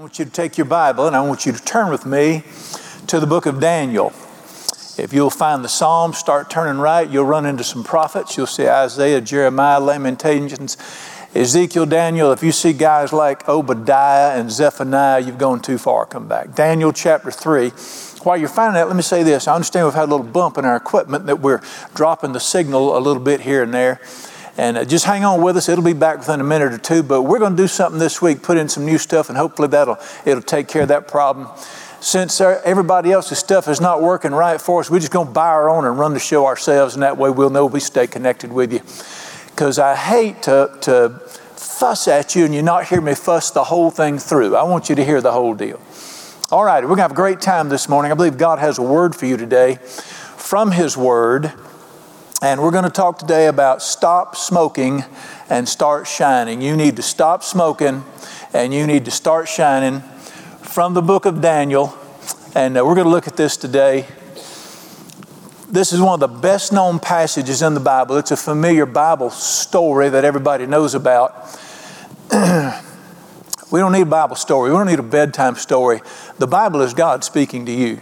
I want you to take your Bible and I want you to turn with me to the book of Daniel. If you'll find the Psalms, start turning right, you'll run into some prophets. You'll see Isaiah, Jeremiah, Lamentations, Ezekiel, Daniel. If you see guys like Obadiah and Zephaniah, you've gone too far. Come back. Daniel chapter 3. While you're finding that, let me say this. I understand we've had a little bump in our equipment that we're dropping the signal a little bit here and there. And uh, just hang on with us. It'll be back within a minute or two. But we're going to do something this week, put in some new stuff, and hopefully that'll it'll take care of that problem. Since uh, everybody else's stuff is not working right for us, we're just going to buy our own and run the show ourselves, and that way we'll know we stay connected with you. Because I hate to, to fuss at you and you not hear me fuss the whole thing through. I want you to hear the whole deal. All right, we're going to have a great time this morning. I believe God has a word for you today from His Word. And we're going to talk today about stop smoking and start shining. You need to stop smoking and you need to start shining from the book of Daniel. And uh, we're going to look at this today. This is one of the best known passages in the Bible. It's a familiar Bible story that everybody knows about. we don't need a Bible story, we don't need a bedtime story. The Bible is God speaking to you.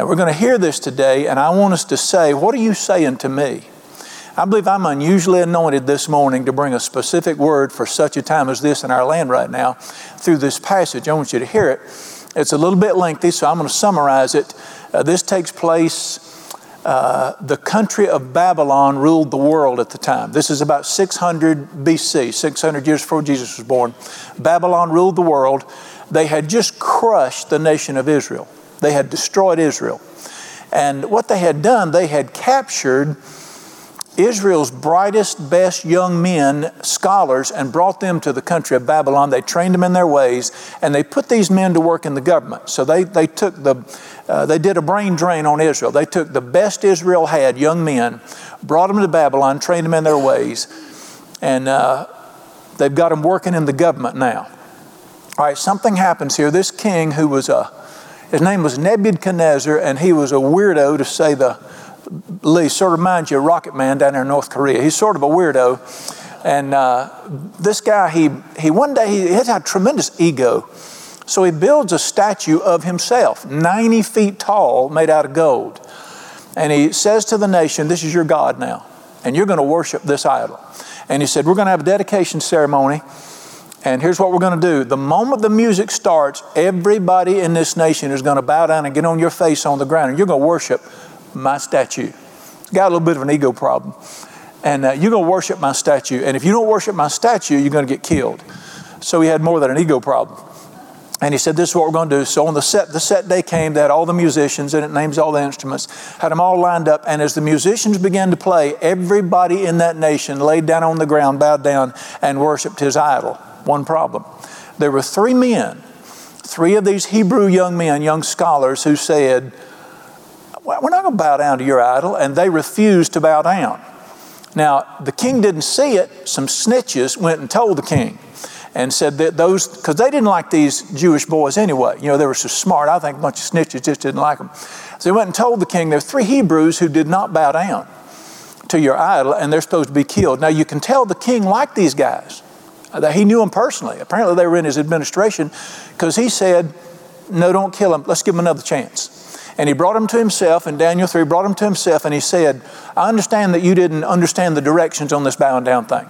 And we're going to hear this today, and I want us to say, What are you saying to me? I believe I'm unusually anointed this morning to bring a specific word for such a time as this in our land right now through this passage. I want you to hear it. It's a little bit lengthy, so I'm going to summarize it. Uh, this takes place, uh, the country of Babylon ruled the world at the time. This is about 600 BC, 600 years before Jesus was born. Babylon ruled the world. They had just crushed the nation of Israel. They had destroyed Israel. And what they had done, they had captured Israel's brightest, best young men, scholars, and brought them to the country of Babylon. They trained them in their ways, and they put these men to work in the government. So they, they took the, uh, they did a brain drain on Israel. They took the best Israel had, young men, brought them to Babylon, trained them in their ways, and uh, they've got them working in the government now. All right, something happens here. This king, who was a his name was Nebuchadnezzar, and he was a weirdo to say the least. Sort of reminds you of Rocket Man down there in North Korea. He's sort of a weirdo. And uh, this guy, he, he one day, he had a tremendous ego. So he builds a statue of himself, 90 feet tall, made out of gold. And he says to the nation, This is your God now, and you're going to worship this idol. And he said, We're going to have a dedication ceremony. And here's what we're going to do. The moment the music starts, everybody in this nation is going to bow down and get on your face on the ground, and you're going to worship my statue. Got a little bit of an ego problem. And uh, you're going to worship my statue. And if you don't worship my statue, you're going to get killed. So he had more than an ego problem. And he said, This is what we're going to do. So on the set, the set day came, they had all the musicians, and it names all the instruments, had them all lined up. And as the musicians began to play, everybody in that nation laid down on the ground, bowed down, and worshiped his idol. One problem. There were three men, three of these Hebrew young men, young scholars, who said, We're not going to bow down to your idol. And they refused to bow down. Now, the king didn't see it. Some snitches went and told the king and said that those, because they didn't like these Jewish boys anyway. You know, they were so smart. I think a bunch of snitches just didn't like them. So they went and told the king there are three Hebrews who did not bow down to your idol and they're supposed to be killed. Now, you can tell the king liked these guys that he knew him personally. Apparently, they were in his administration because he said, No, don't kill him. Let's give him another chance. And he brought him to himself in Daniel 3, brought him to himself, and he said, I understand that you didn't understand the directions on this bowing down thing.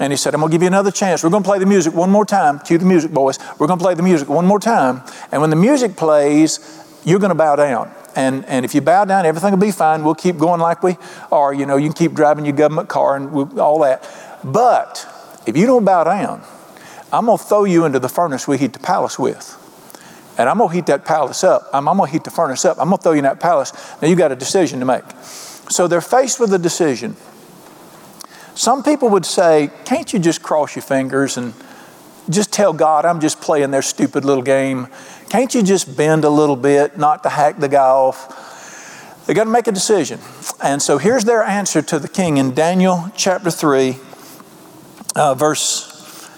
And he said, I'm going to give you another chance. We're going to play the music one more time. Cue the music, boys. We're going to play the music one more time. And when the music plays, you're going to bow down. And, and if you bow down, everything will be fine. We'll keep going like we are. You know, you can keep driving your government car and all that. But if you don't bow down, I'm going to throw you into the furnace we heat the palace with. And I'm going to heat that palace up. I'm, I'm going to heat the furnace up. I'm going to throw you in that palace. Now you got a decision to make. So they're faced with a decision. Some people would say, can't you just cross your fingers and just tell God, I'm just playing their stupid little game? Can't you just bend a little bit, not to hack the guy off? They got to make a decision. And so here's their answer to the king in Daniel chapter 3 uh, verse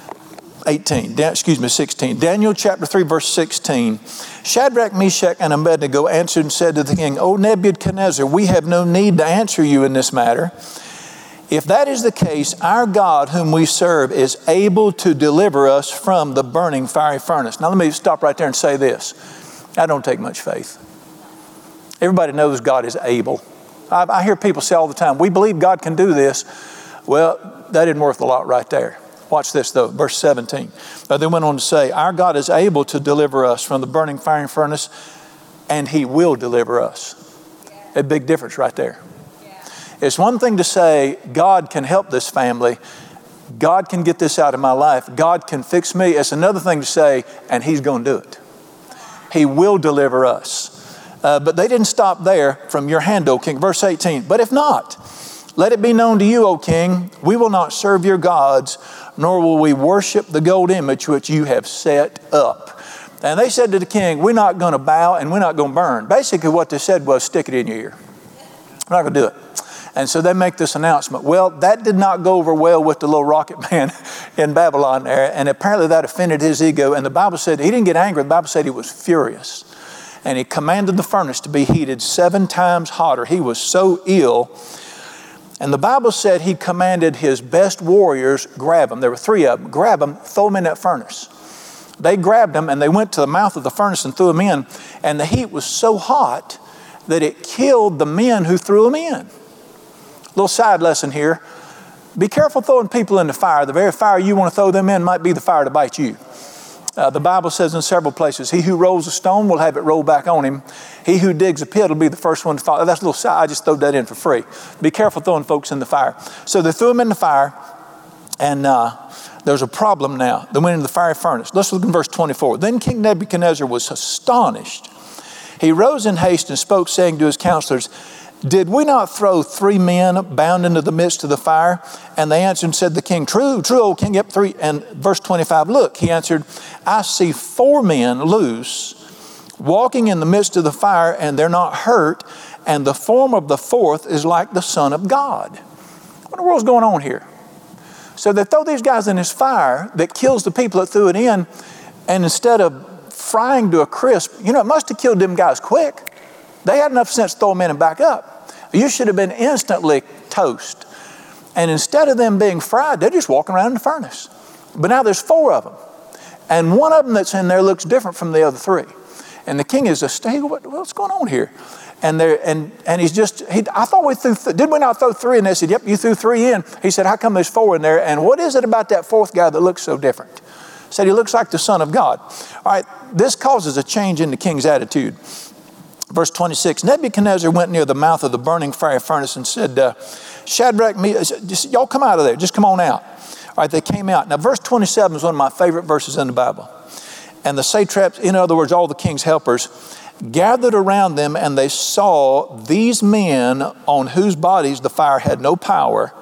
18, excuse me, 16. Daniel chapter 3, verse 16. Shadrach, Meshach, and Abednego answered and said to the king, O Nebuchadnezzar, we have no need to answer you in this matter. If that is the case, our God, whom we serve, is able to deliver us from the burning fiery furnace. Now, let me stop right there and say this. I don't take much faith. Everybody knows God is able. I, I hear people say all the time, we believe God can do this. Well, that isn't worth a lot right there. Watch this though, verse 17. But they went on to say, Our God is able to deliver us from the burning fiery furnace, and He will deliver us. A big difference right there. It's one thing to say, God can help this family, God can get this out of my life, God can fix me. It's another thing to say, and He's going to do it. He will deliver us. Uh, but they didn't stop there from your hand, O king. Verse 18, but if not, let it be known to you, O king, we will not serve your gods, nor will we worship the gold image which you have set up. And they said to the king, We're not going to bow and we're not going to burn. Basically, what they said was, Stick it in your ear. We're not going to do it. And so they make this announcement. Well, that did not go over well with the little rocket man in Babylon there, and apparently that offended his ego. And the Bible said he didn't get angry, the Bible said he was furious. And he commanded the furnace to be heated seven times hotter. He was so ill. And the Bible said he commanded his best warriors grab them. There were three of them. Grab them, throw them in that furnace. They grabbed them and they went to the mouth of the furnace and threw them in. And the heat was so hot that it killed the men who threw them in. Little side lesson here. Be careful throwing people in the fire. The very fire you want to throw them in might be the fire to bite you. Uh, the Bible says in several places, he who rolls a stone will have it rolled back on him. He who digs a pit will be the first one to fall. That's a little side. I just throw that in for free. Be careful throwing folks in the fire. So they threw him in the fire, and uh, there's a problem now. They went into the fiery furnace. Let's look in verse 24. Then King Nebuchadnezzar was astonished. He rose in haste and spoke, saying to his counselors, did we not throw three men bound into the midst of the fire? And they answered and said, The king, True, true, O king. Yep, three. And verse 25, look, he answered, I see four men loose, walking in the midst of the fire, and they're not hurt. And the form of the fourth is like the Son of God. What in the world's going on here? So they throw these guys in this fire that kills the people that threw it in, and instead of frying to a crisp, you know, it must have killed them guys quick. They had enough sense to throw them in and back up. You should have been instantly toast. And instead of them being fried, they're just walking around in the furnace. But now there's four of them. And one of them that's in there looks different from the other three. And the king is astounded. What, what's going on here? And there, and and he's just. He, I thought we threw. Th- did we not throw three? And they said, "Yep, you threw three in." He said, "How come there's four in there? And what is it about that fourth guy that looks so different?" Said he looks like the Son of God. All right, this causes a change in the king's attitude. Verse 26 Nebuchadnezzar went near the mouth of the burning fire furnace and said, uh, Shadrach, me, uh, y'all come out of there. Just come on out. All right, they came out. Now, verse 27 is one of my favorite verses in the Bible. And the satraps, in other words, all the king's helpers, gathered around them and they saw these men on whose bodies the fire had no power.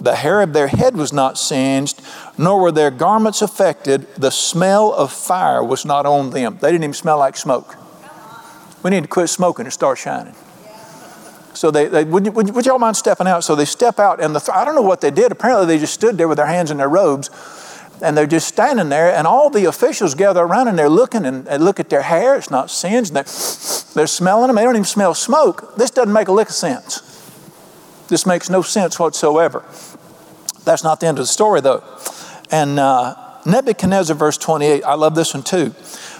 The hair of their head was not singed, nor were their garments affected. The smell of fire was not on them. They didn't even smell like smoke. We need to quit smoking and start shining. So they, they would, would, would, y'all mind stepping out? So they step out, and the, I don't know what they did. Apparently, they just stood there with their hands in their robes, and they're just standing there. And all the officials gather around, and they're looking and, and look at their hair. It's not singed. They're, they're smelling them. They don't even smell smoke. This doesn't make a lick of sense. This makes no sense whatsoever. That's not the end of the story, though. And uh, Nebuchadnezzar, verse 28, I love this one too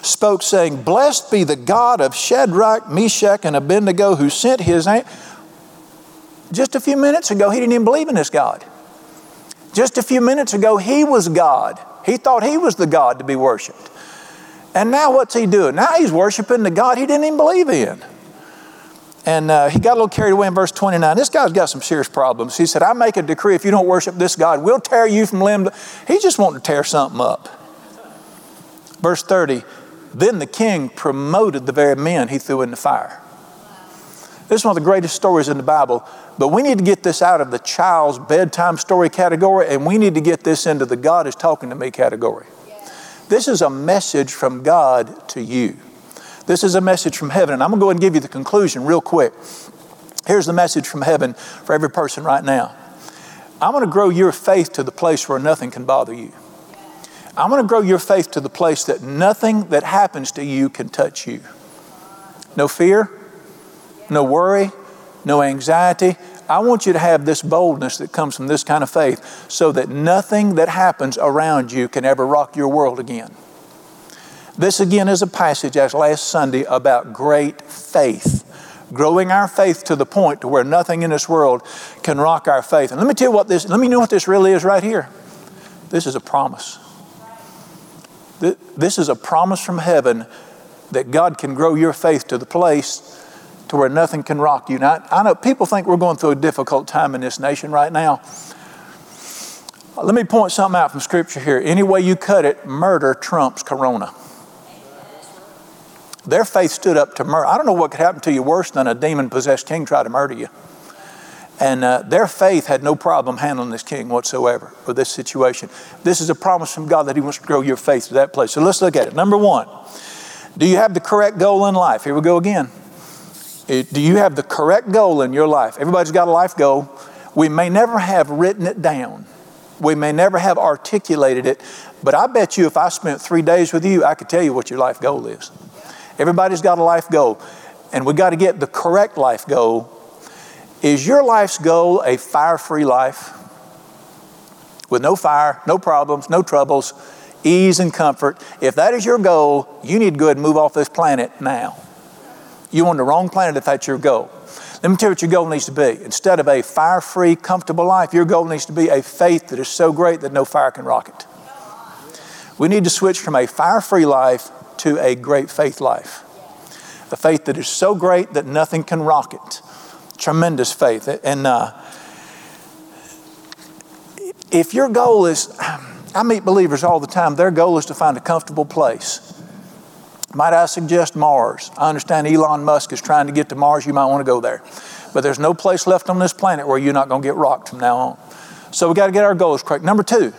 spoke, saying, Blessed be the God of Shadrach, Meshach, and Abednego, who sent his name. Just a few minutes ago, he didn't even believe in this God. Just a few minutes ago, he was God. He thought he was the God to be worshiped. And now what's he doing? Now he's worshiping the God he didn't even believe in. And uh, he got a little carried away in verse 29. This guy's got some serious problems. He said, I make a decree if you don't worship this God, we'll tear you from limb. He's just wanted to tear something up. Verse 30 then the king promoted the very men he threw in the fire. This is one of the greatest stories in the Bible, but we need to get this out of the child's bedtime story category and we need to get this into the God is talking to me category. This is a message from God to you. This is a message from heaven, and I'm going to go and give you the conclusion real quick. Here's the message from heaven for every person right now. I'm going to grow your faith to the place where nothing can bother you. I'm going to grow your faith to the place that nothing that happens to you can touch you. No fear, no worry, no anxiety. I want you to have this boldness that comes from this kind of faith so that nothing that happens around you can ever rock your world again. This again is a passage, as last Sunday, about great faith. Growing our faith to the point to where nothing in this world can rock our faith. And let me tell you what this, let me know what this really is right here. This is a promise. This is a promise from heaven that God can grow your faith to the place to where nothing can rock you. Now, I know people think we're going through a difficult time in this nation right now. Let me point something out from Scripture here. Any way you cut it, murder trumps corona. Their faith stood up to murder. I don't know what could happen to you worse than a demon possessed king try to murder you. And uh, their faith had no problem handling this king whatsoever or this situation. This is a promise from God that He wants to grow your faith to that place. So let's look at it. Number one, do you have the correct goal in life? Here we go again. Do you have the correct goal in your life? Everybody's got a life goal. We may never have written it down, we may never have articulated it, but I bet you if I spent three days with you, I could tell you what your life goal is. Everybody's got a life goal, and we got to get the correct life goal. Is your life's goal a fire free life? With no fire, no problems, no troubles, ease and comfort. If that is your goal, you need to go ahead and move off this planet now. You're on the wrong planet if that's your goal. Let me tell you what your goal needs to be. Instead of a fire free, comfortable life, your goal needs to be a faith that is so great that no fire can rock it. We need to switch from a fire free life to a great faith life. A faith that is so great that nothing can rock it. Tremendous faith. And uh, if your goal is, I meet believers all the time, their goal is to find a comfortable place. Might I suggest Mars? I understand Elon Musk is trying to get to Mars. You might want to go there. But there's no place left on this planet where you're not going to get rocked from now on. So we got to get our goals correct. Number two,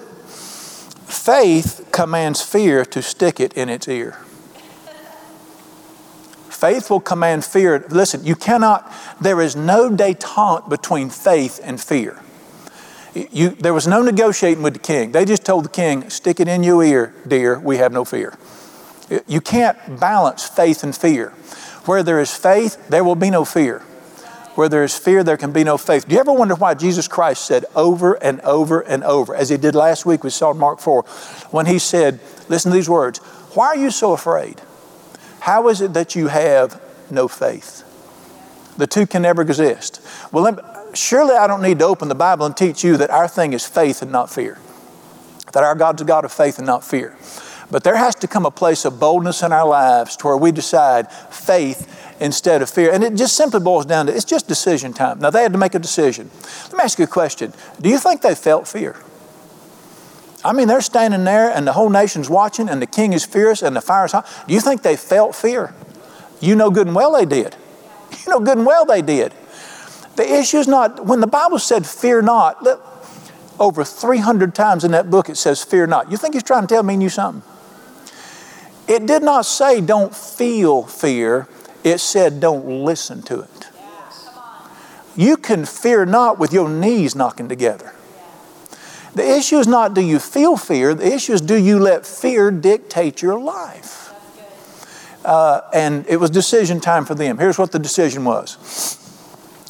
faith commands fear to stick it in its ear. Faith will command fear. Listen, you cannot, there is no detente between faith and fear. You, there was no negotiating with the king. They just told the king, stick it in your ear, dear, we have no fear. You can't balance faith and fear. Where there is faith, there will be no fear. Where there is fear, there can be no faith. Do you ever wonder why Jesus Christ said over and over and over, as he did last week, we saw in Mark 4, when he said, listen to these words, Why are you so afraid? How is it that you have no faith? The two can never exist. Well, me, surely I don't need to open the Bible and teach you that our thing is faith and not fear. That our God's a God of faith and not fear. But there has to come a place of boldness in our lives to where we decide faith instead of fear. And it just simply boils down to it's just decision time. Now, they had to make a decision. Let me ask you a question Do you think they felt fear? I mean, they're standing there and the whole nation's watching and the king is fierce and the fire's hot. Do you think they felt fear? You know good and well they did. You know good and well they did. The issue is not, when the Bible said fear not, over 300 times in that book it says fear not. You think he's trying to tell me and you something? It did not say don't feel fear, it said don't listen to it. You can fear not with your knees knocking together. The issue is not do you feel fear, the issue is do you let fear dictate your life? Uh, and it was decision time for them. Here's what the decision was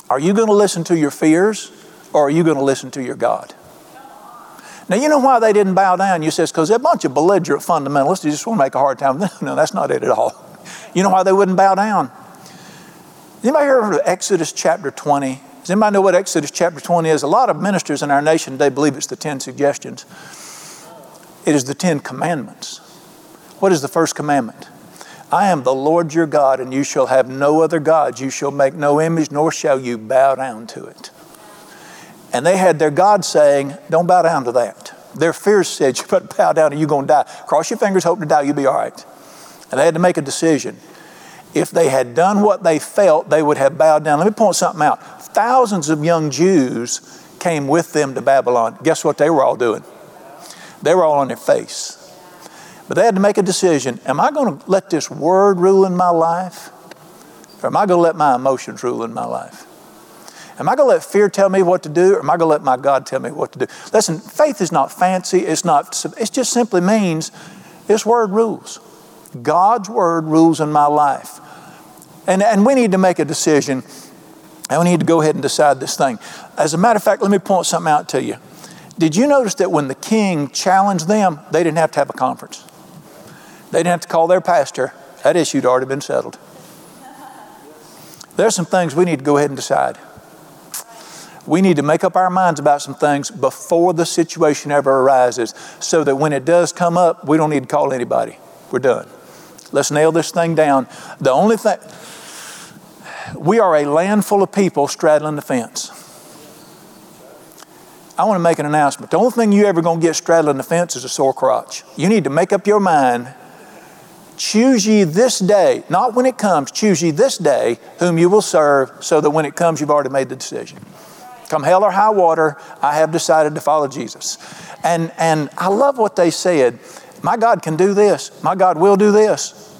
Are you going to listen to your fears or are you going to listen to your God? Now, you know why they didn't bow down? You says, because they're a bunch of belligerent fundamentalists who just want to make a hard time. No, that's not it at all. You know why they wouldn't bow down? Anybody heard of Exodus chapter 20? Does anybody know what Exodus chapter 20 is? A lot of ministers in our nation, they believe it's the 10 suggestions. It is the 10 commandments. What is the first commandment? I am the Lord your God, and you shall have no other gods. You shall make no image, nor shall you bow down to it. And they had their God saying, Don't bow down to that. Their fears said, You better bow down or you're going to die. Cross your fingers, hope to die, you'll be all right. And they had to make a decision. If they had done what they felt, they would have bowed down. Let me point something out thousands of young Jews came with them to Babylon. Guess what they were all doing? They were all on their face. But they had to make a decision Am I going to let this word rule in my life? Or am I going to let my emotions rule in my life? Am I going to let fear tell me what to do, or am I going to let my God tell me what to do? Listen, faith is not fancy. It's not. It just simply means this word rules. God's word rules in my life, and and we need to make a decision And we need to go ahead and decide this thing. As a matter of fact, let me point something out to you. Did you notice that when the king challenged them, they didn't have to have a conference? They didn't have to call their pastor. That issue had already been settled. There's some things we need to go ahead and decide. We need to make up our minds about some things before the situation ever arises so that when it does come up, we don't need to call anybody. We're done. Let's nail this thing down. The only thing, we are a land full of people straddling the fence. I want to make an announcement. The only thing you ever going to get straddling the fence is a sore crotch. You need to make up your mind. Choose ye this day, not when it comes, choose ye this day whom you will serve, so that when it comes, you've already made the decision. Come hell or high water, I have decided to follow Jesus. And, and I love what they said. My God can do this. My God will do this.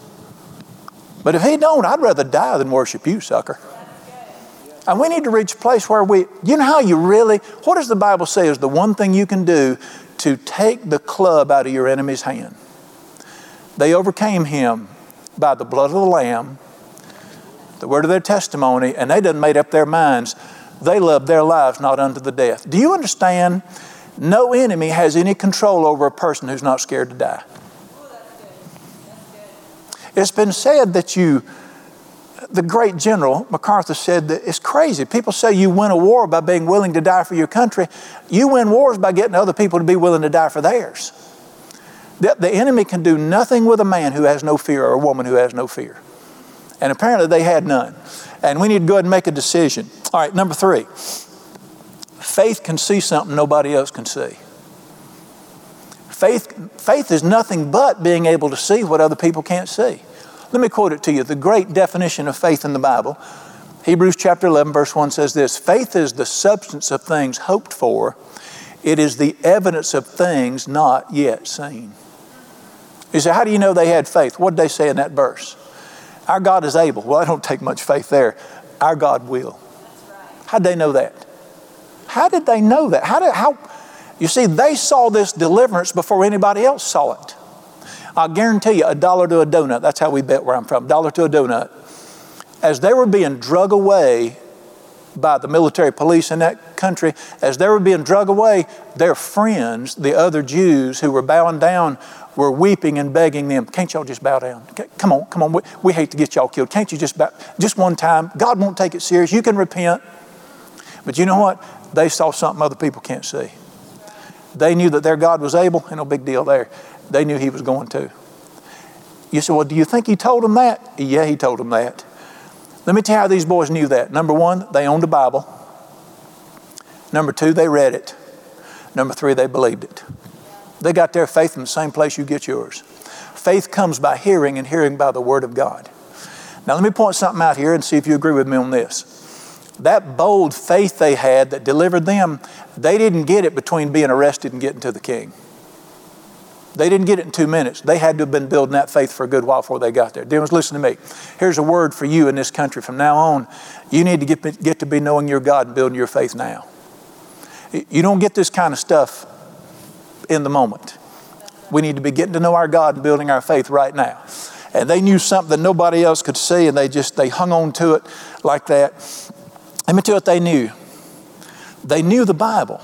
But if He don't, I'd rather die than worship you, sucker. And we need to reach a place where we, you know how you really, what does the Bible say is the one thing you can do to take the club out of your enemy's hand? They overcame him by the blood of the Lamb, the word of their testimony, and they done made up their minds. They loved their lives not unto the death. Do you understand? No enemy has any control over a person who's not scared to die. It's been said that you the great general MacArthur said that it's crazy. People say you win a war by being willing to die for your country. You win wars by getting other people to be willing to die for theirs. The, the enemy can do nothing with a man who has no fear or a woman who has no fear. And apparently they had none. And we need to go ahead and make a decision. All right, number three faith can see something nobody else can see. Faith, faith is nothing but being able to see what other people can't see. Let me quote it to you. The great definition of faith in the Bible, Hebrews chapter 11, verse 1 says this Faith is the substance of things hoped for, it is the evidence of things not yet seen. You say, How do you know they had faith? What did they say in that verse? Our God is able. Well, I don't take much faith there. Our God will. How did they know that? How did they know that? How did, how, you see, they saw this deliverance before anybody else saw it. I guarantee you, a dollar to a donut, that's how we bet where I'm from, dollar to a donut. As they were being drug away by the military police in that country, as they were being drug away, their friends, the other Jews who were bowing down, were weeping and begging them, Can't y'all just bow down? Come on, come on. We, we hate to get y'all killed. Can't you just bow? Just one time. God won't take it serious. You can repent. But you know what? They saw something other people can't see. They knew that their God was able, and no big deal there. They knew he was going to. You say, well, do you think he told them that? Yeah, he told them that. Let me tell you how these boys knew that. Number one, they owned a Bible. Number two, they read it. Number three, they believed it. They got their faith in the same place you get yours. Faith comes by hearing, and hearing by the Word of God. Now, let me point something out here and see if you agree with me on this. That bold faith they had that delivered them, they didn't get it between being arrested and getting to the king. They didn't get it in two minutes. They had to have been building that faith for a good while before they got there. Dear ones, listen to me. Here's a word for you in this country. From now on, you need to get, get to be knowing your God and building your faith now. You don't get this kind of stuff in the moment. We need to be getting to know our God and building our faith right now. And they knew something that nobody else could see, and they just they hung on to it like that. Let me tell you what they knew. They knew the Bible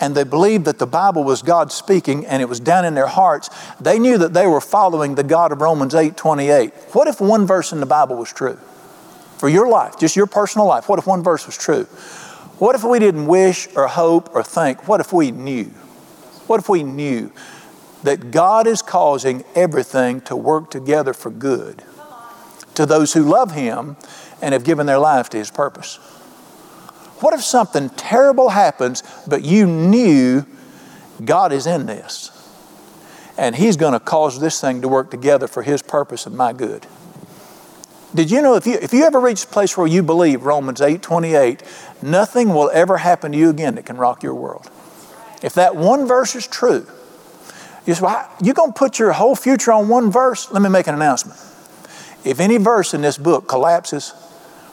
and they believed that the Bible was God speaking and it was down in their hearts, they knew that they were following the God of Romans 8 28. What if one verse in the Bible was true? For your life, just your personal life, what if one verse was true? What if we didn't wish or hope or think? What if we knew? What if we knew that God is causing everything to work together for good to those who love Him and have given their life to His purpose? What if something terrible happens, but you knew God is in this? And He's going to cause this thing to work together for His purpose and my good. Did you know if you, if you ever reach a place where you believe Romans 8 28, nothing will ever happen to you again that can rock your world? If that one verse is true, you say, well, you're going to put your whole future on one verse? Let me make an announcement. If any verse in this book collapses,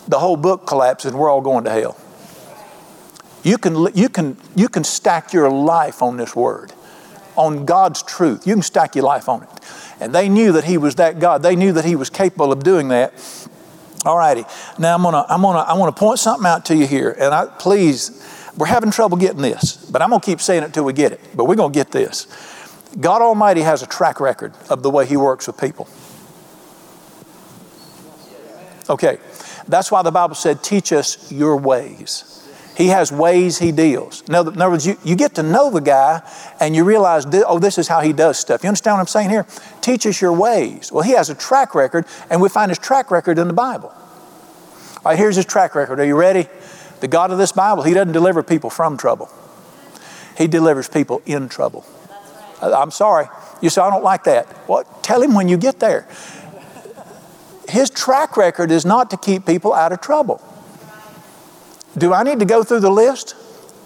the whole book collapses and we're all going to hell. You can, you, can, you can stack your life on this word, on God's truth. You can stack your life on it. And they knew that He was that God. They knew that He was capable of doing that. All righty. Now I'm gonna I'm gonna I want to point something out to you here, and I please, we're having trouble getting this, but I'm gonna keep saying it till we get it. But we're gonna get this. God Almighty has a track record of the way He works with people. Okay, that's why the Bible said, "Teach us your ways." He has ways he deals. In other, words, you, you get to know the guy and you realize, oh, this is how he does stuff. You understand what I'm saying here? Teach us your ways. Well, he has a track record, and we find his track record in the Bible. All right, here's his track record. Are you ready? The God of this Bible, he doesn't deliver people from trouble, he delivers people in trouble. I'm sorry. You say, I don't like that. Well, tell him when you get there. His track record is not to keep people out of trouble. Do I need to go through the list?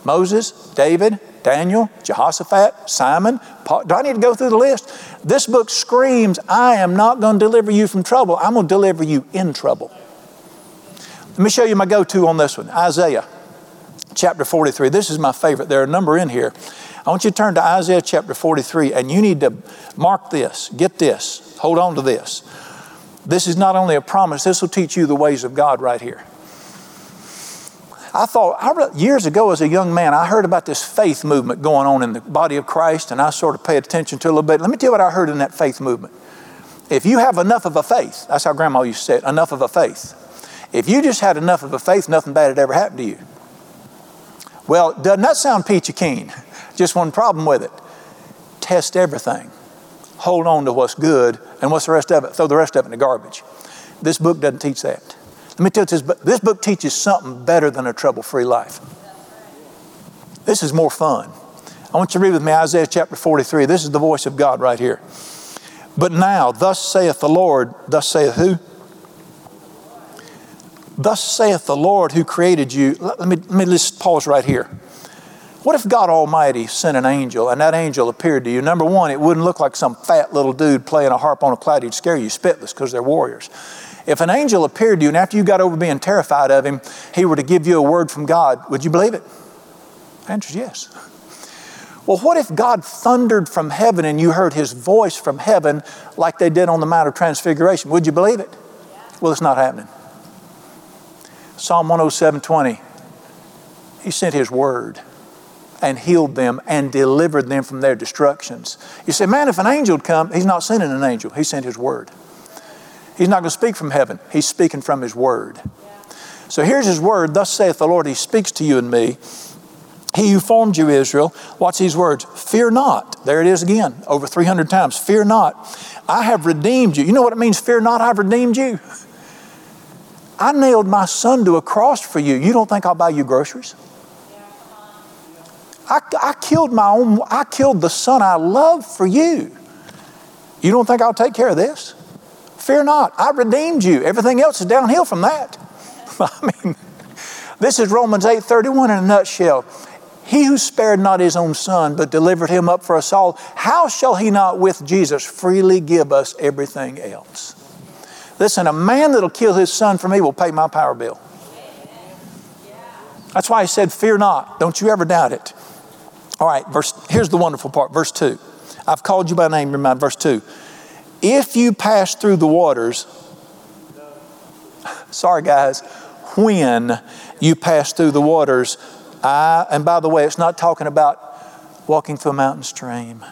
Moses, David, Daniel, Jehoshaphat, Simon. Paul. Do I need to go through the list? This book screams, I am not going to deliver you from trouble. I'm going to deliver you in trouble. Let me show you my go to on this one Isaiah chapter 43. This is my favorite. There are a number in here. I want you to turn to Isaiah chapter 43, and you need to mark this, get this, hold on to this. This is not only a promise, this will teach you the ways of God right here. I thought, I, years ago as a young man, I heard about this faith movement going on in the body of Christ, and I sort of paid attention to it a little bit. Let me tell you what I heard in that faith movement. If you have enough of a faith, that's how grandma used to say it, enough of a faith. If you just had enough of a faith, nothing bad had ever happened to you. Well, doesn't that sound peachy keen? Just one problem with it. Test everything. Hold on to what's good, and what's the rest of it? Throw the rest of it in the garbage. This book doesn't teach that. Let me tell you this, this book teaches something better than a trouble free life. This is more fun. I want you to read with me Isaiah chapter 43. This is the voice of God right here. But now, thus saith the Lord, thus saith who? Thus saith the Lord who created you. Let me, let me just pause right here. What if God Almighty sent an angel and that angel appeared to you? Number one, it wouldn't look like some fat little dude playing a harp on a cloud. He'd scare you spitless because they're warriors. If an angel appeared to you and after you got over being terrified of him, he were to give you a word from God, would you believe it? The answer is yes. Well, what if God thundered from heaven and you heard his voice from heaven like they did on the Mount of Transfiguration? Would you believe it? Well, it's not happening. Psalm 107:20. He sent his word and healed them and delivered them from their destructions. You say, man, if an angel come, he's not sending an angel, he sent his word. He's not going to speak from heaven, he's speaking from his word. So here's his word Thus saith the Lord, he speaks to you and me. He who formed you, Israel, watch these words fear not. There it is again, over 300 times. Fear not. I have redeemed you. You know what it means, fear not? I've redeemed you. I nailed my son to a cross for you. You don't think I'll buy you groceries? I, I killed my own, I killed the son I love for you. You don't think I'll take care of this? Fear not, I redeemed you. Everything else is downhill from that. I mean, this is Romans 8:31 in a nutshell. He who spared not his own son, but delivered him up for us all, how shall he not with Jesus freely give us everything else? Listen, a man that'll kill his son for me will pay my power bill. That's why he said, Fear not. Don't you ever doubt it. All right, verse, here's the wonderful part. Verse 2. I've called you by name, remind verse 2. If you pass through the waters, sorry guys, when you pass through the waters, I, and by the way, it's not talking about walking through a mountain stream.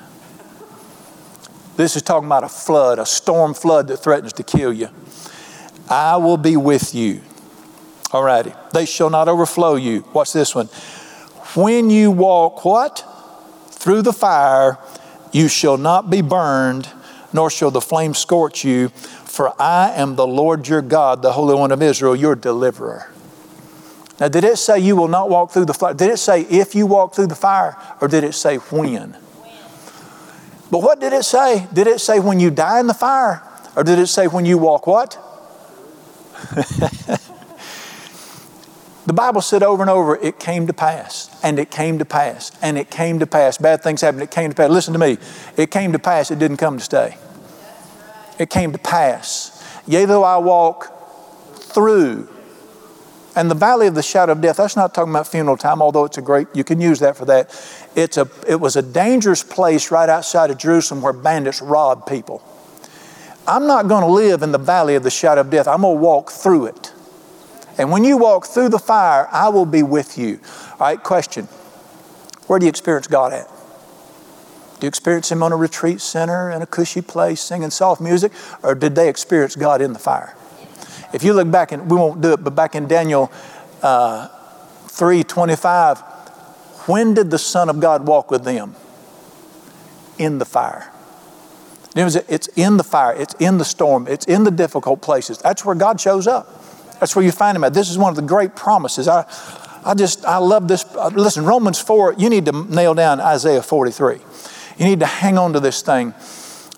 This is talking about a flood, a storm flood that threatens to kill you. I will be with you. All righty. They shall not overflow you. Watch this one. When you walk what? Through the fire, you shall not be burned, nor shall the flame scorch you, for I am the Lord your God, the Holy One of Israel, your deliverer. Now, did it say you will not walk through the fire? Did it say if you walk through the fire, or did it say when? But what did it say? Did it say when you die in the fire, or did it say when you walk what? the Bible said over and over, it came to pass, and it came to pass, and it came to pass. Bad things happened, it came to pass. Listen to me. It came to pass, it didn't come to stay. It came to pass. Yea, though I walk through and the valley of the shadow of death, that's not talking about funeral time, although it's a great, you can use that for that. It's a, it was a dangerous place right outside of Jerusalem where bandits robbed people. I'm not going to live in the valley of the shadow of death. I'm going to walk through it. And when you walk through the fire, I will be with you. All right, question. Where do you experience God at? Do you experience Him on a retreat center in a cushy place singing soft music? Or did they experience God in the fire? If you look back, and we won't do it, but back in Daniel uh, 3.25, when did the Son of God walk with them? In the fire. It's in the fire, it's in the storm, it's in the difficult places. That's where God shows up. That's where you find Him at. This is one of the great promises. I, I just, I love this. Listen, Romans 4, you need to nail down Isaiah 43. You need to hang on to this thing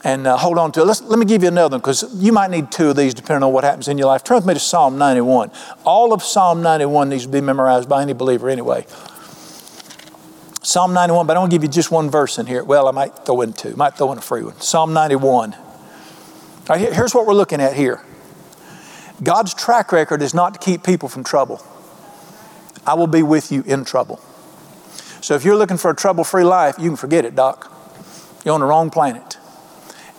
and uh, hold on to it. Let's, let me give you another one because you might need two of these depending on what happens in your life. Turn with me to Psalm 91. All of Psalm 91 needs to be memorized by any believer anyway. Psalm 91, but I don't give you just one verse in here. Well, I might throw in two, might throw in a free one. Psalm 91. here's what we're looking at here God's track record is not to keep people from trouble. I will be with you in trouble. So if you're looking for a trouble free life, you can forget it, Doc. You're on the wrong planet.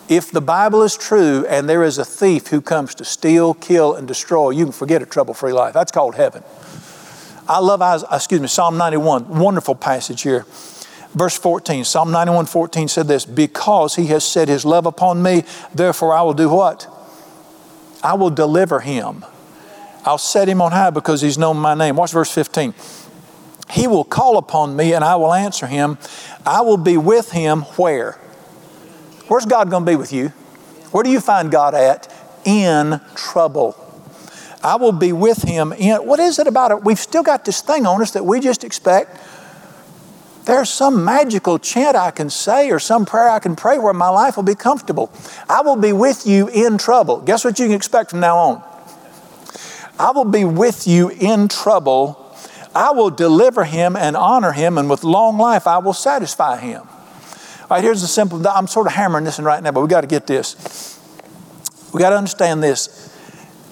If the Bible is true and there is a thief who comes to steal, kill, and destroy, you can forget a trouble free life. That's called heaven. I love, uh, excuse me, Psalm 91, wonderful passage here. Verse 14, Psalm 91 14 said this Because he has set his love upon me, therefore I will do what? I will deliver him. I'll set him on high because he's known my name. Watch verse 15. He will call upon me and I will answer him. I will be with him where? Where's God going to be with you? Where do you find God at? In trouble. I will be with him in. What is it about it? We've still got this thing on us that we just expect. There's some magical chant I can say or some prayer I can pray where my life will be comfortable. I will be with you in trouble. Guess what you can expect from now on? I will be with you in trouble. I will deliver him and honor him, and with long life I will satisfy him. All right, here's the simple, I'm sort of hammering this in right now, but we got to get this. We got to understand this.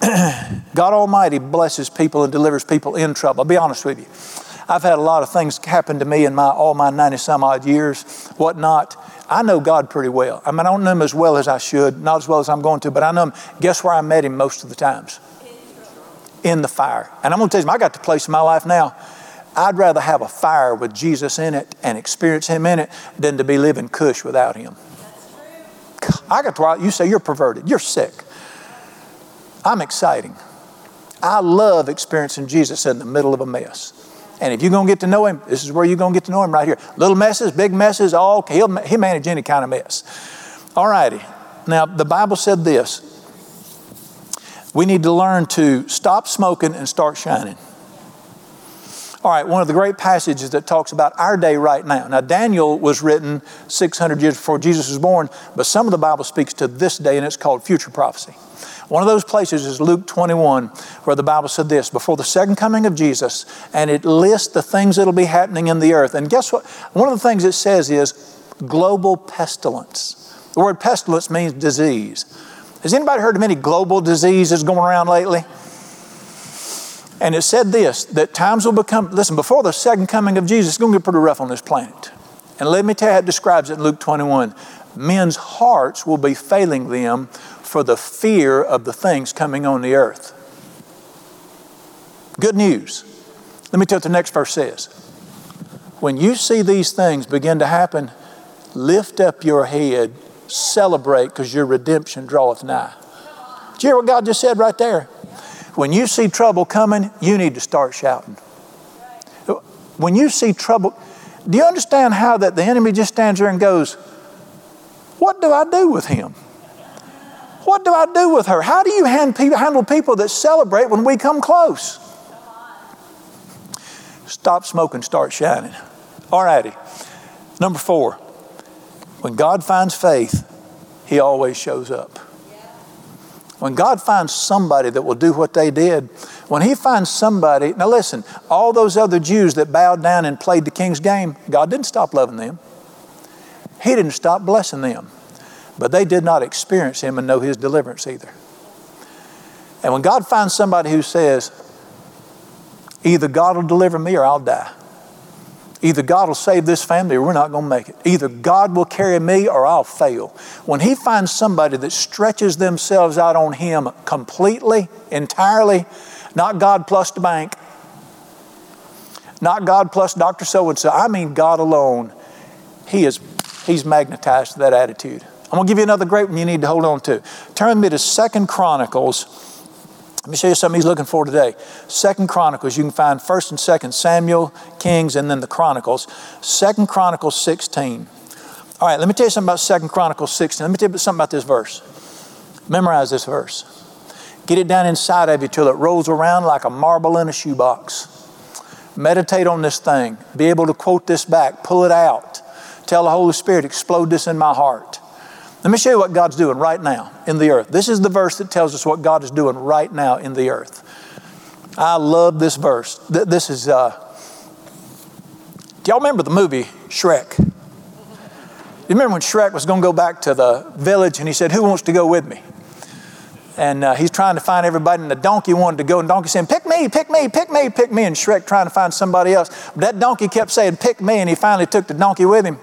God Almighty blesses people and delivers people in trouble. I'll be honest with you. I've had a lot of things happen to me in my all my 90 some odd years, whatnot. I know God pretty well. I mean, I don't know Him as well as I should, not as well as I'm going to, but I know Him. Guess where I met Him most of the times? In the fire. And I'm going to tell you, I got the place in my life now. I'd rather have a fire with Jesus in it and experience Him in it than to be living cush without Him. I got to, you say you're perverted, you're sick. I'm exciting. I love experiencing Jesus in the middle of a mess. And if you're going to get to know Him, this is where you're going to get to know Him right here. Little messes, big messes, all He'll, he'll manage any kind of mess. All righty. Now, the Bible said this we need to learn to stop smoking and start shining. All right, one of the great passages that talks about our day right now. Now, Daniel was written 600 years before Jesus was born, but some of the Bible speaks to this day, and it's called future prophecy. One of those places is Luke 21, where the Bible said this before the second coming of Jesus, and it lists the things that'll be happening in the earth. And guess what? One of the things it says is global pestilence. The word pestilence means disease. Has anybody heard of any global diseases going around lately? And it said this that times will become, listen, before the second coming of Jesus, it's going to get pretty rough on this planet. And let me tell you how it describes it in Luke 21. Men's hearts will be failing them for the fear of the things coming on the earth. Good news. Let me tell you what the next verse says. When you see these things begin to happen, lift up your head, celebrate, because your redemption draweth nigh. Did you hear what God just said right there? When you see trouble coming, you need to start shouting. When you see trouble, do you understand how that the enemy just stands there and goes, What do I do with him? What do I do with her? How do you handle people that celebrate when we come close? Stop smoking, start shining. All righty. Number four, when God finds faith, He always shows up. When God finds somebody that will do what they did, when He finds somebody, now listen, all those other Jews that bowed down and played the king's game, God didn't stop loving them. He didn't stop blessing them. But they did not experience Him and know His deliverance either. And when God finds somebody who says, either God will deliver me or I'll die, Either God will save this family or we're not going to make it. Either God will carry me or I'll fail. When He finds somebody that stretches themselves out on Him completely, entirely, not God plus the bank, not God plus Dr. So and so, I mean God alone, He is He's magnetized to that attitude. I'm going to give you another great one you need to hold on to. Turn me to Second Chronicles let me show you something he's looking for today. Second Chronicles, you can find First and Second Samuel, Kings, and then the Chronicles. Second Chronicles 16. All right, let me tell you something about Second Chronicles 16. Let me tell you something about this verse. Memorize this verse. Get it down inside of you till it rolls around like a marble in a shoebox. Meditate on this thing. Be able to quote this back. Pull it out. Tell the Holy Spirit, explode this in my heart. Let me show you what God's doing right now in the earth. This is the verse that tells us what God is doing right now in the earth. I love this verse. This is, uh, do y'all remember the movie Shrek? You remember when Shrek was going to go back to the village and he said, Who wants to go with me? And uh, he's trying to find everybody, and the donkey wanted to go, and donkey saying, Pick me, pick me, pick me, pick me. And Shrek trying to find somebody else. But that donkey kept saying, Pick me, and he finally took the donkey with him.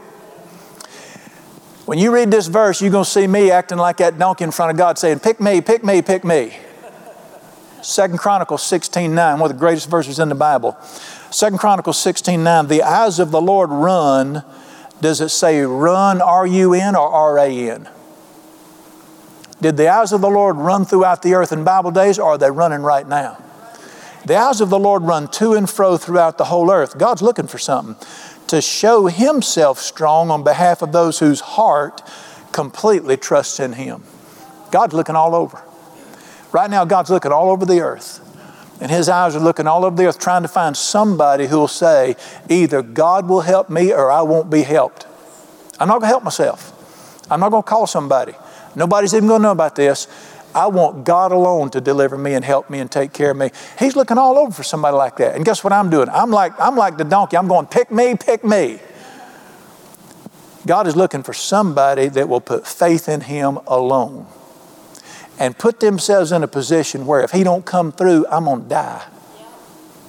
When you read this verse, you're going to see me acting like that donkey in front of God saying, Pick me, pick me, pick me. Second Chronicles 16 9, one of the greatest verses in the Bible. Second Chronicles 16 9, the eyes of the Lord run. Does it say run, R U N, or R A N? Did the eyes of the Lord run throughout the earth in Bible days, or are they running right now? The eyes of the Lord run to and fro throughout the whole earth. God's looking for something to show himself strong on behalf of those whose heart completely trusts in him. God's looking all over. Right now, God's looking all over the earth. And his eyes are looking all over the earth trying to find somebody who will say, either God will help me or I won't be helped. I'm not going to help myself. I'm not going to call somebody. Nobody's even going to know about this. I want God alone to deliver me and help me and take care of me. He's looking all over for somebody like that. And guess what I'm doing? I'm like, I'm like the donkey. I'm going, pick me, pick me. God is looking for somebody that will put faith in Him alone and put themselves in a position where if He don't come through, I'm going to die.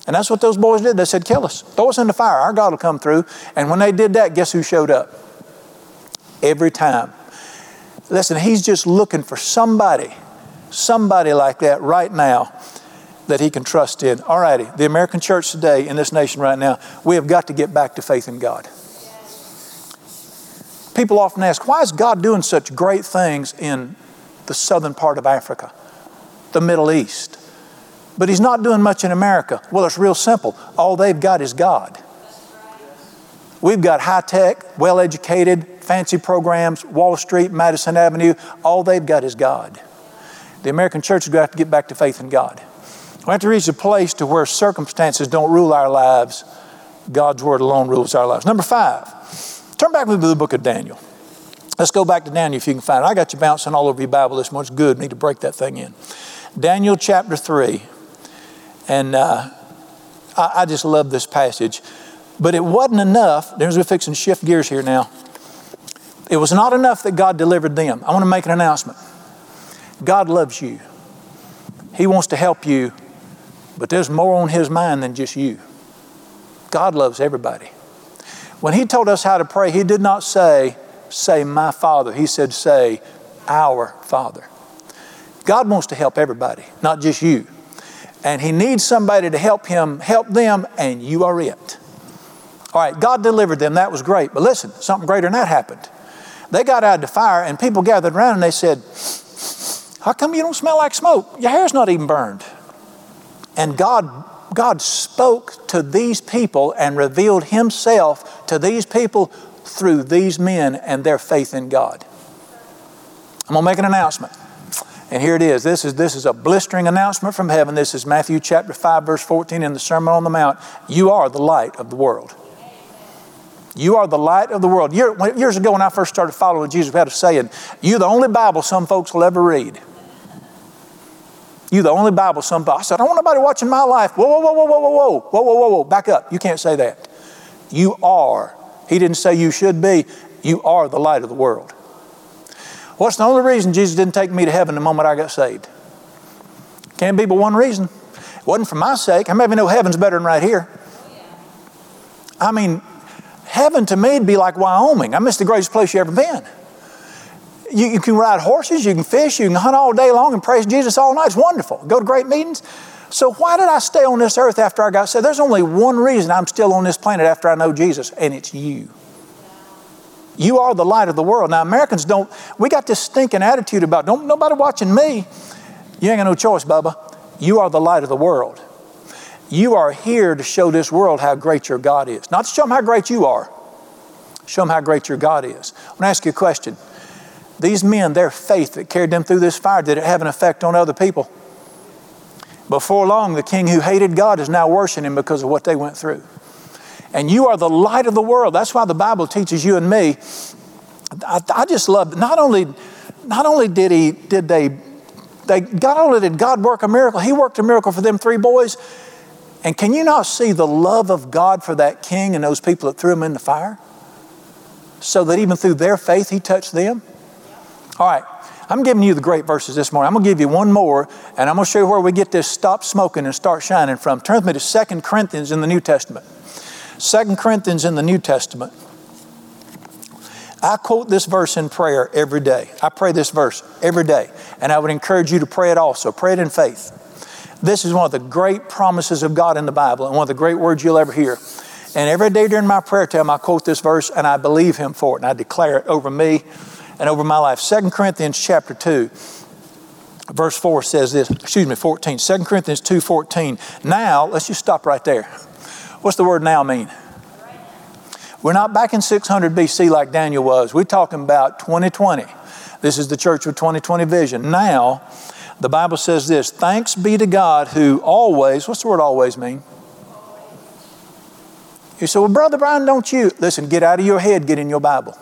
And that's what those boys did. They said, kill us, throw us in the fire. Our God will come through. And when they did that, guess who showed up? Every time. Listen, He's just looking for somebody somebody like that right now that he can trust in. All righty, the American church today in this nation right now, we have got to get back to faith in God. People often ask, why is God doing such great things in the southern part of Africa, the Middle East? But He's not doing much in America. Well, it's real simple. All they've got is God. We've got high tech, well educated, fancy programs, Wall Street, Madison Avenue. All they've got is God. The American church is going to have to get back to faith in God. We have to reach a place to where circumstances don't rule our lives. God's word alone rules our lives. Number five, turn back to the book of Daniel. Let's go back to Daniel if you can find it. I got you bouncing all over your Bible this morning. It's good. need to break that thing in. Daniel chapter 3. And uh, I, I, just love this passage. But it wasn't enough. There's we're fixing shift gears here now. It was not enough that God delivered them. I want to make an announcement. God loves you. He wants to help you, but there's more on His mind than just you. God loves everybody. When He told us how to pray, He did not say, say, my Father. He said, say, our Father. God wants to help everybody, not just you. And He needs somebody to help Him help them, and you are it. All right, God delivered them. That was great. But listen, something greater than that happened. They got out of the fire, and people gathered around and they said, how come you don't smell like smoke? Your hair's not even burned. And God, God spoke to these people and revealed Himself to these people through these men and their faith in God. I'm going to make an announcement. And here it is. This is this is a blistering announcement from heaven. This is Matthew chapter 5 verse 14 in the Sermon on the Mount. You are the light of the world. You are the light of the world. Years ago, when I first started following Jesus, we had a saying, You're the only Bible some folks will ever read. You the only Bible some I said, I don't want nobody watching my life. Whoa, whoa, whoa, whoa, whoa, whoa, whoa, whoa, whoa, whoa. Back up. You can't say that. You are. He didn't say you should be. You are the light of the world. What's the only reason Jesus didn't take me to heaven the moment I got saved? Can't be but one reason. It wasn't for my sake. Of you know heaven's better than right here? I mean, Heaven to me would be like Wyoming. I miss the greatest place you ever been. You, you, can ride horses, you can fish, you can hunt all day long and praise Jesus all night. It's wonderful. Go to great meetings. So, why did I stay on this earth after I got saved? There's only one reason I'm still on this planet after I know Jesus, and it's you. You are the light of the world. Now, Americans don't, we got this stinking attitude about, don't nobody watching me. You ain't got no choice, Bubba. You are the light of the world. You are here to show this world how great your God is. Not to show them how great you are, show them how great your God is. I want to ask you a question. These men, their faith that carried them through this fire, did it have an effect on other people? Before long, the king who hated God is now worshiping him because of what they went through. And you are the light of the world. That's why the Bible teaches you and me. I, I just love not only not only did he did they they not only did God work a miracle, he worked a miracle for them three boys. And can you not see the love of God for that king and those people that threw him in the fire? So that even through their faith, he touched them? All right. I'm giving you the great verses this morning. I'm going to give you one more, and I'm going to show you where we get this stop smoking and start shining from. Turn with me to 2 Corinthians in the New Testament. 2 Corinthians in the New Testament. I quote this verse in prayer every day. I pray this verse every day, and I would encourage you to pray it also. Pray it in faith. This is one of the great promises of God in the Bible and one of the great words you'll ever hear. And every day during my prayer time, I quote this verse and I believe Him for it, and I declare it over me and over my life. 2 Corinthians chapter 2, verse 4 says this, excuse me, 14. 2 Corinthians 2 14. Now, let's just stop right there. What's the word now mean? We're not back in 600 BC like Daniel was. We're talking about 2020. This is the church with 2020 vision. Now, the Bible says this Thanks be to God who always, what's the word always mean? You say, Well, Brother Brian, don't you? Listen, get out of your head, get in your Bible.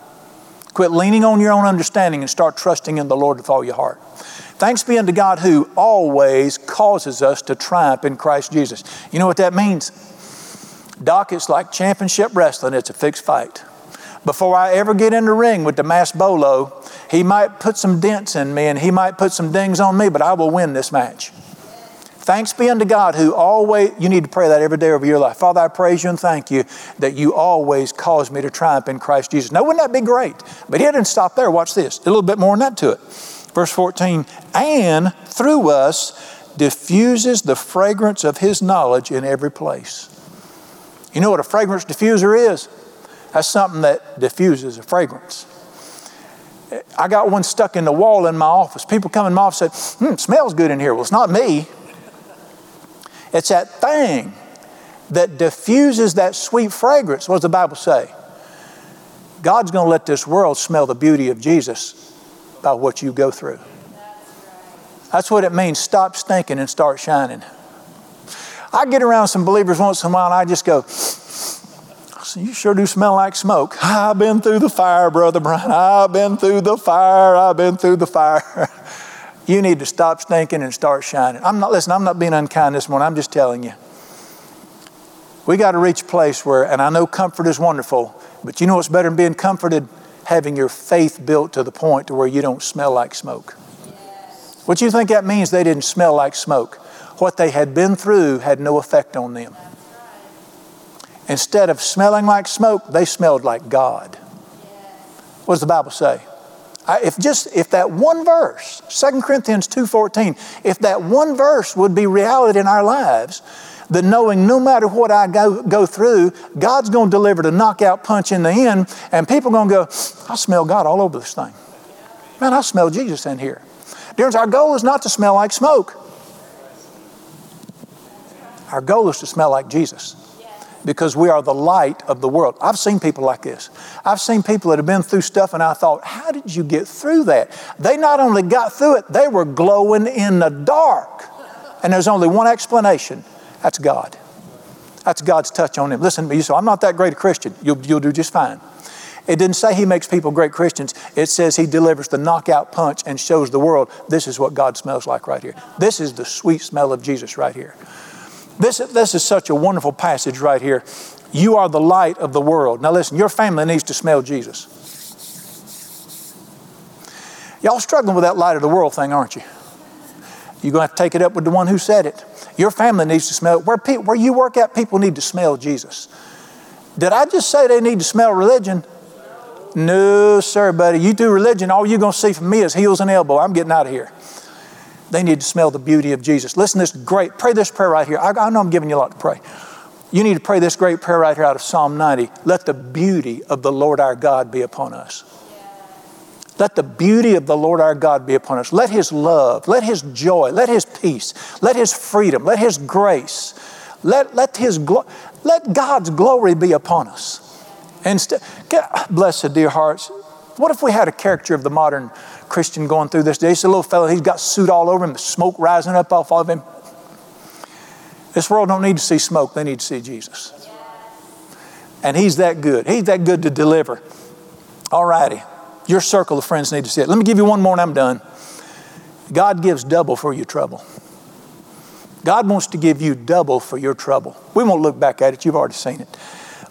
Quit leaning on your own understanding and start trusting in the Lord with all your heart. Thanks be unto God who always causes us to triumph in Christ Jesus. You know what that means? Doc, it's like championship wrestling, it's a fixed fight. Before I ever get in the ring with the mass bolo, he might put some dents in me and he might put some dings on me, but I will win this match. Thanks be unto God who always, you need to pray that every day of your life. Father, I praise you and thank you that you always cause me to triumph in Christ Jesus. Now, wouldn't that be great? But he didn't stop there. Watch this. A little bit more than that to it. Verse 14, and through us diffuses the fragrance of his knowledge in every place. You know what a fragrance diffuser is? That's something that diffuses a fragrance. I got one stuck in the wall in my office. People come in my office and say, hmm, smells good in here. Well, it's not me. It's that thing that diffuses that sweet fragrance. What does the Bible say? God's going to let this world smell the beauty of Jesus by what you go through. That's what it means. Stop stinking and start shining. I get around some believers once in a while and I just go, You sure do smell like smoke. I've been through the fire, Brother Brian. I've been through the fire. I've been through the fire. You need to stop stinking and start shining. I'm not, listen, I'm not being unkind this morning. I'm just telling you. We got to reach a place where, and I know comfort is wonderful, but you know what's better than being comforted? Having your faith built to the point to where you don't smell like smoke. What you think that means they didn't smell like smoke? What they had been through had no effect on them. Instead of smelling like smoke, they smelled like God. What does the Bible say? If just if that one verse 2 corinthians 2.14 if that one verse would be reality in our lives that knowing no matter what i go, go through god's going to deliver the knockout punch in the end and people are going to go i smell god all over this thing. Man i smell jesus in here. Dear, our goal is not to smell like smoke. Our goal is to smell like jesus because we are the light of the world. I've seen people like this. I've seen people that have been through stuff, and I thought, how did you get through that? They not only got through it, they were glowing in the dark. And there's only one explanation that's God. That's God's touch on them. Listen, to me, you say, I'm not that great a Christian. You'll, you'll do just fine. It didn't say he makes people great Christians. It says he delivers the knockout punch and shows the world this is what God smells like right here. This is the sweet smell of Jesus right here. This, this is such a wonderful passage right here. You are the light of the world. Now, listen, your family needs to smell Jesus. Y'all struggling with that light of the world thing, aren't you? You're going to have to take it up with the one who said it. Your family needs to smell it. Where, pe- where you work at, people need to smell Jesus. Did I just say they need to smell religion? No, sir, buddy. You do religion, all you're going to see from me is heels and elbow. I'm getting out of here. They need to smell the beauty of Jesus. Listen this great, pray this prayer right here. I, I know I'm giving you a lot to pray. You need to pray this great prayer right here out of Psalm 90. Let the beauty of the Lord our God be upon us. Let the beauty of the Lord our God be upon us. Let His love, let His joy, let His peace, let His freedom, let His grace, let, let, his glo- let God's glory be upon us. Instead, bless the dear hearts. What if we had a character of the modern Christian going through this day? He's a little fellow, he's got soot all over him, smoke rising up off of him. This world don't need to see smoke, they need to see Jesus. And he's that good. He's that good to deliver. All righty. Your circle of friends need to see it. Let me give you one more and I'm done. God gives double for your trouble. God wants to give you double for your trouble. We won't look back at it, you've already seen it.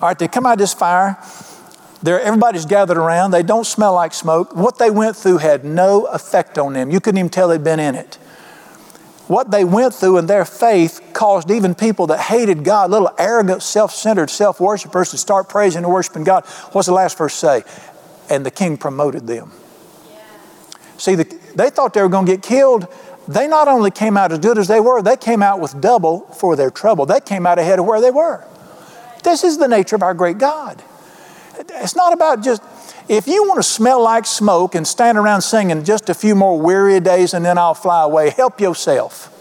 All right, they come out of this fire. They're, everybody's gathered around. They don't smell like smoke. What they went through had no effect on them. You couldn't even tell they'd been in it. What they went through in their faith caused even people that hated God, little arrogant, self centered, self worshippers, to start praising and worshiping God. What's the last verse say? And the king promoted them. Yeah. See, the, they thought they were going to get killed. They not only came out as good as they were, they came out with double for their trouble. They came out ahead of where they were. This is the nature of our great God. It's not about just, if you want to smell like smoke and stand around singing just a few more weary days and then I'll fly away, help yourself.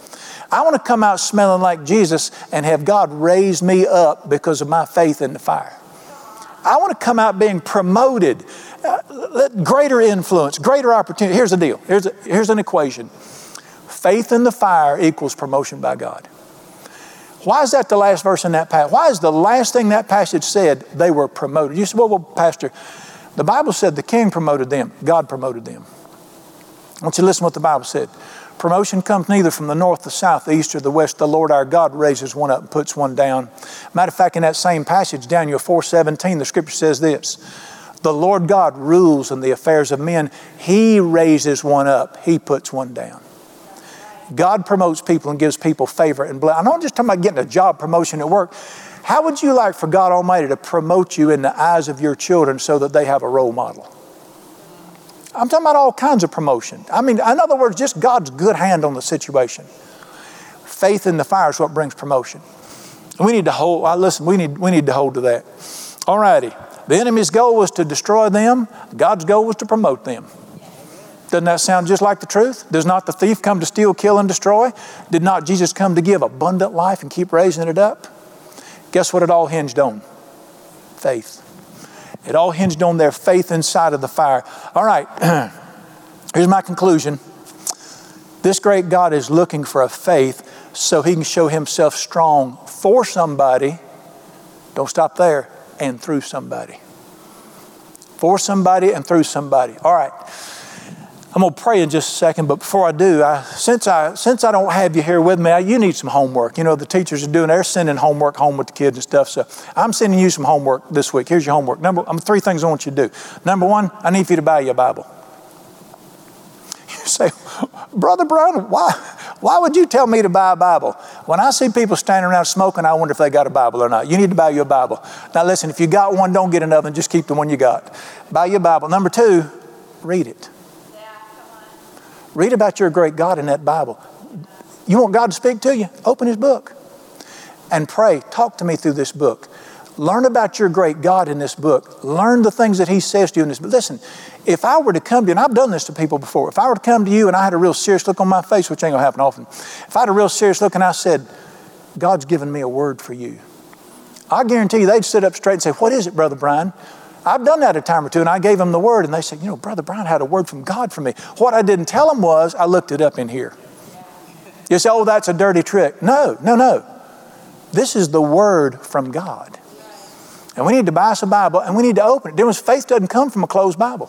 I want to come out smelling like Jesus and have God raise me up because of my faith in the fire. I want to come out being promoted, uh, greater influence, greater opportunity. Here's the deal here's, a, here's an equation faith in the fire equals promotion by God. Why is that the last verse in that passage? Why is the last thing that passage said they were promoted? You said, well, well, Pastor, the Bible said the king promoted them, God promoted them. I want you to listen to what the Bible said. Promotion comes neither from the north, the south, the east, or the west. The Lord our God raises one up and puts one down. Matter of fact, in that same passage, Daniel 4:17, the scripture says this: The Lord God rules in the affairs of men. He raises one up, He puts one down. God promotes people and gives people favor and blessing. I'm not just talking about getting a job promotion at work. How would you like for God Almighty to promote you in the eyes of your children so that they have a role model? I'm talking about all kinds of promotion. I mean, in other words, just God's good hand on the situation. Faith in the fire is what brings promotion. We need to hold, listen, we need, we need to hold to that. All righty. The enemy's goal was to destroy them, God's goal was to promote them. Doesn't that sound just like the truth? Does not the thief come to steal, kill, and destroy? Did not Jesus come to give abundant life and keep raising it up? Guess what it all hinged on? Faith. It all hinged on their faith inside of the fire. All right, here's my conclusion. This great God is looking for a faith so he can show himself strong for somebody. Don't stop there, and through somebody. For somebody and through somebody. All right. I'm going to pray in just a second, but before I do, I, since, I, since I don't have you here with me, I, you need some homework. You know, the teachers are doing, they're sending homework home with the kids and stuff. So I'm sending you some homework this week. Here's your homework. Number, um, three things I want you to do. Number one, I need you to buy you a Bible. You say, Brother Brown, why, why would you tell me to buy a Bible? When I see people standing around smoking, I wonder if they got a Bible or not. You need to buy you a Bible. Now, listen, if you got one, don't get another, just keep the one you got. Buy you a Bible. Number two, read it. Read about your great God in that Bible. You want God to speak to you? Open His book and pray. Talk to me through this book. Learn about your great God in this book. Learn the things that He says to you in this book. Listen, if I were to come to you, and I've done this to people before, if I were to come to you and I had a real serious look on my face, which ain't gonna happen often, if I had a real serious look and I said, God's given me a word for you, I guarantee you they'd sit up straight and say, What is it, Brother Brian? I've done that a time or two, and I gave them the word, and they said, You know, Brother Brown had a word from God for me. What I didn't tell them was, I looked it up in here. You say, Oh, that's a dirty trick. No, no, no. This is the word from God. And we need to buy us a Bible, and we need to open it. Difference, faith doesn't come from a closed Bible.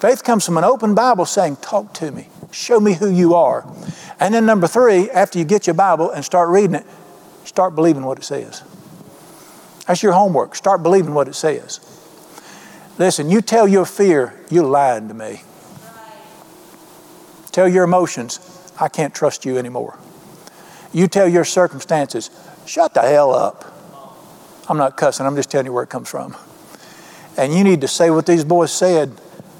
Faith comes from an open Bible saying, Talk to me, show me who you are. And then, number three, after you get your Bible and start reading it, start believing what it says. That's your homework. Start believing what it says. Listen, you tell your fear, you're lying to me. Tell your emotions, I can't trust you anymore. You tell your circumstances, shut the hell up. I'm not cussing, I'm just telling you where it comes from. And you need to say what these boys said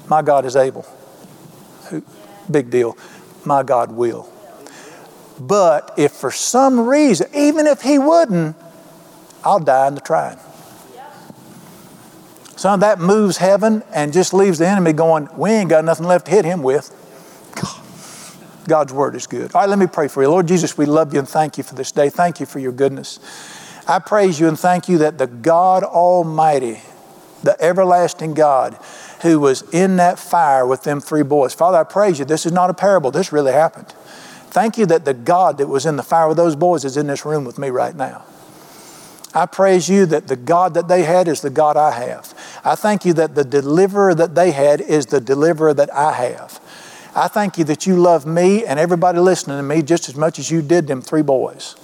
My God is able. Big deal. My God will. But if for some reason, even if He wouldn't, I'll die in the trying. Son, that moves heaven and just leaves the enemy going, we ain't got nothing left to hit him with. God's word is good. All right, let me pray for you. Lord Jesus, we love you and thank you for this day. Thank you for your goodness. I praise you and thank you that the God Almighty, the everlasting God, who was in that fire with them three boys. Father, I praise you. This is not a parable, this really happened. Thank you that the God that was in the fire with those boys is in this room with me right now. I praise you that the God that they had is the God I have. I thank you that the deliverer that they had is the deliverer that I have. I thank you that you love me and everybody listening to me just as much as you did them three boys.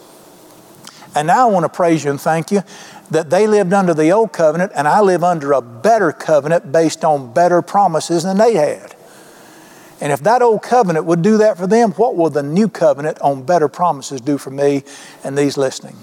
And now I want to praise you and thank you that they lived under the old covenant and I live under a better covenant based on better promises than they had. And if that old covenant would do that for them, what will the new covenant on better promises do for me and these listening?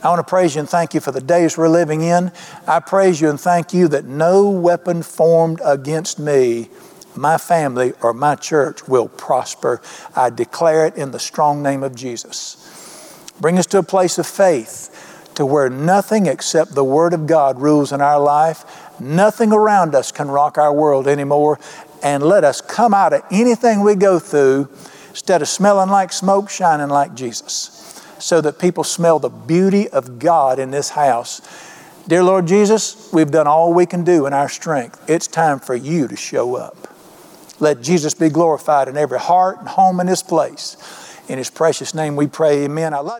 I want to praise you and thank you for the days we're living in. I praise you and thank you that no weapon formed against me, my family, or my church will prosper. I declare it in the strong name of Jesus. Bring us to a place of faith to where nothing except the Word of God rules in our life. Nothing around us can rock our world anymore. And let us come out of anything we go through instead of smelling like smoke, shining like Jesus so that people smell the beauty of God in this house. Dear Lord Jesus, we've done all we can do in our strength. It's time for you to show up. Let Jesus be glorified in every heart and home in this place. In his precious name we pray, amen. I love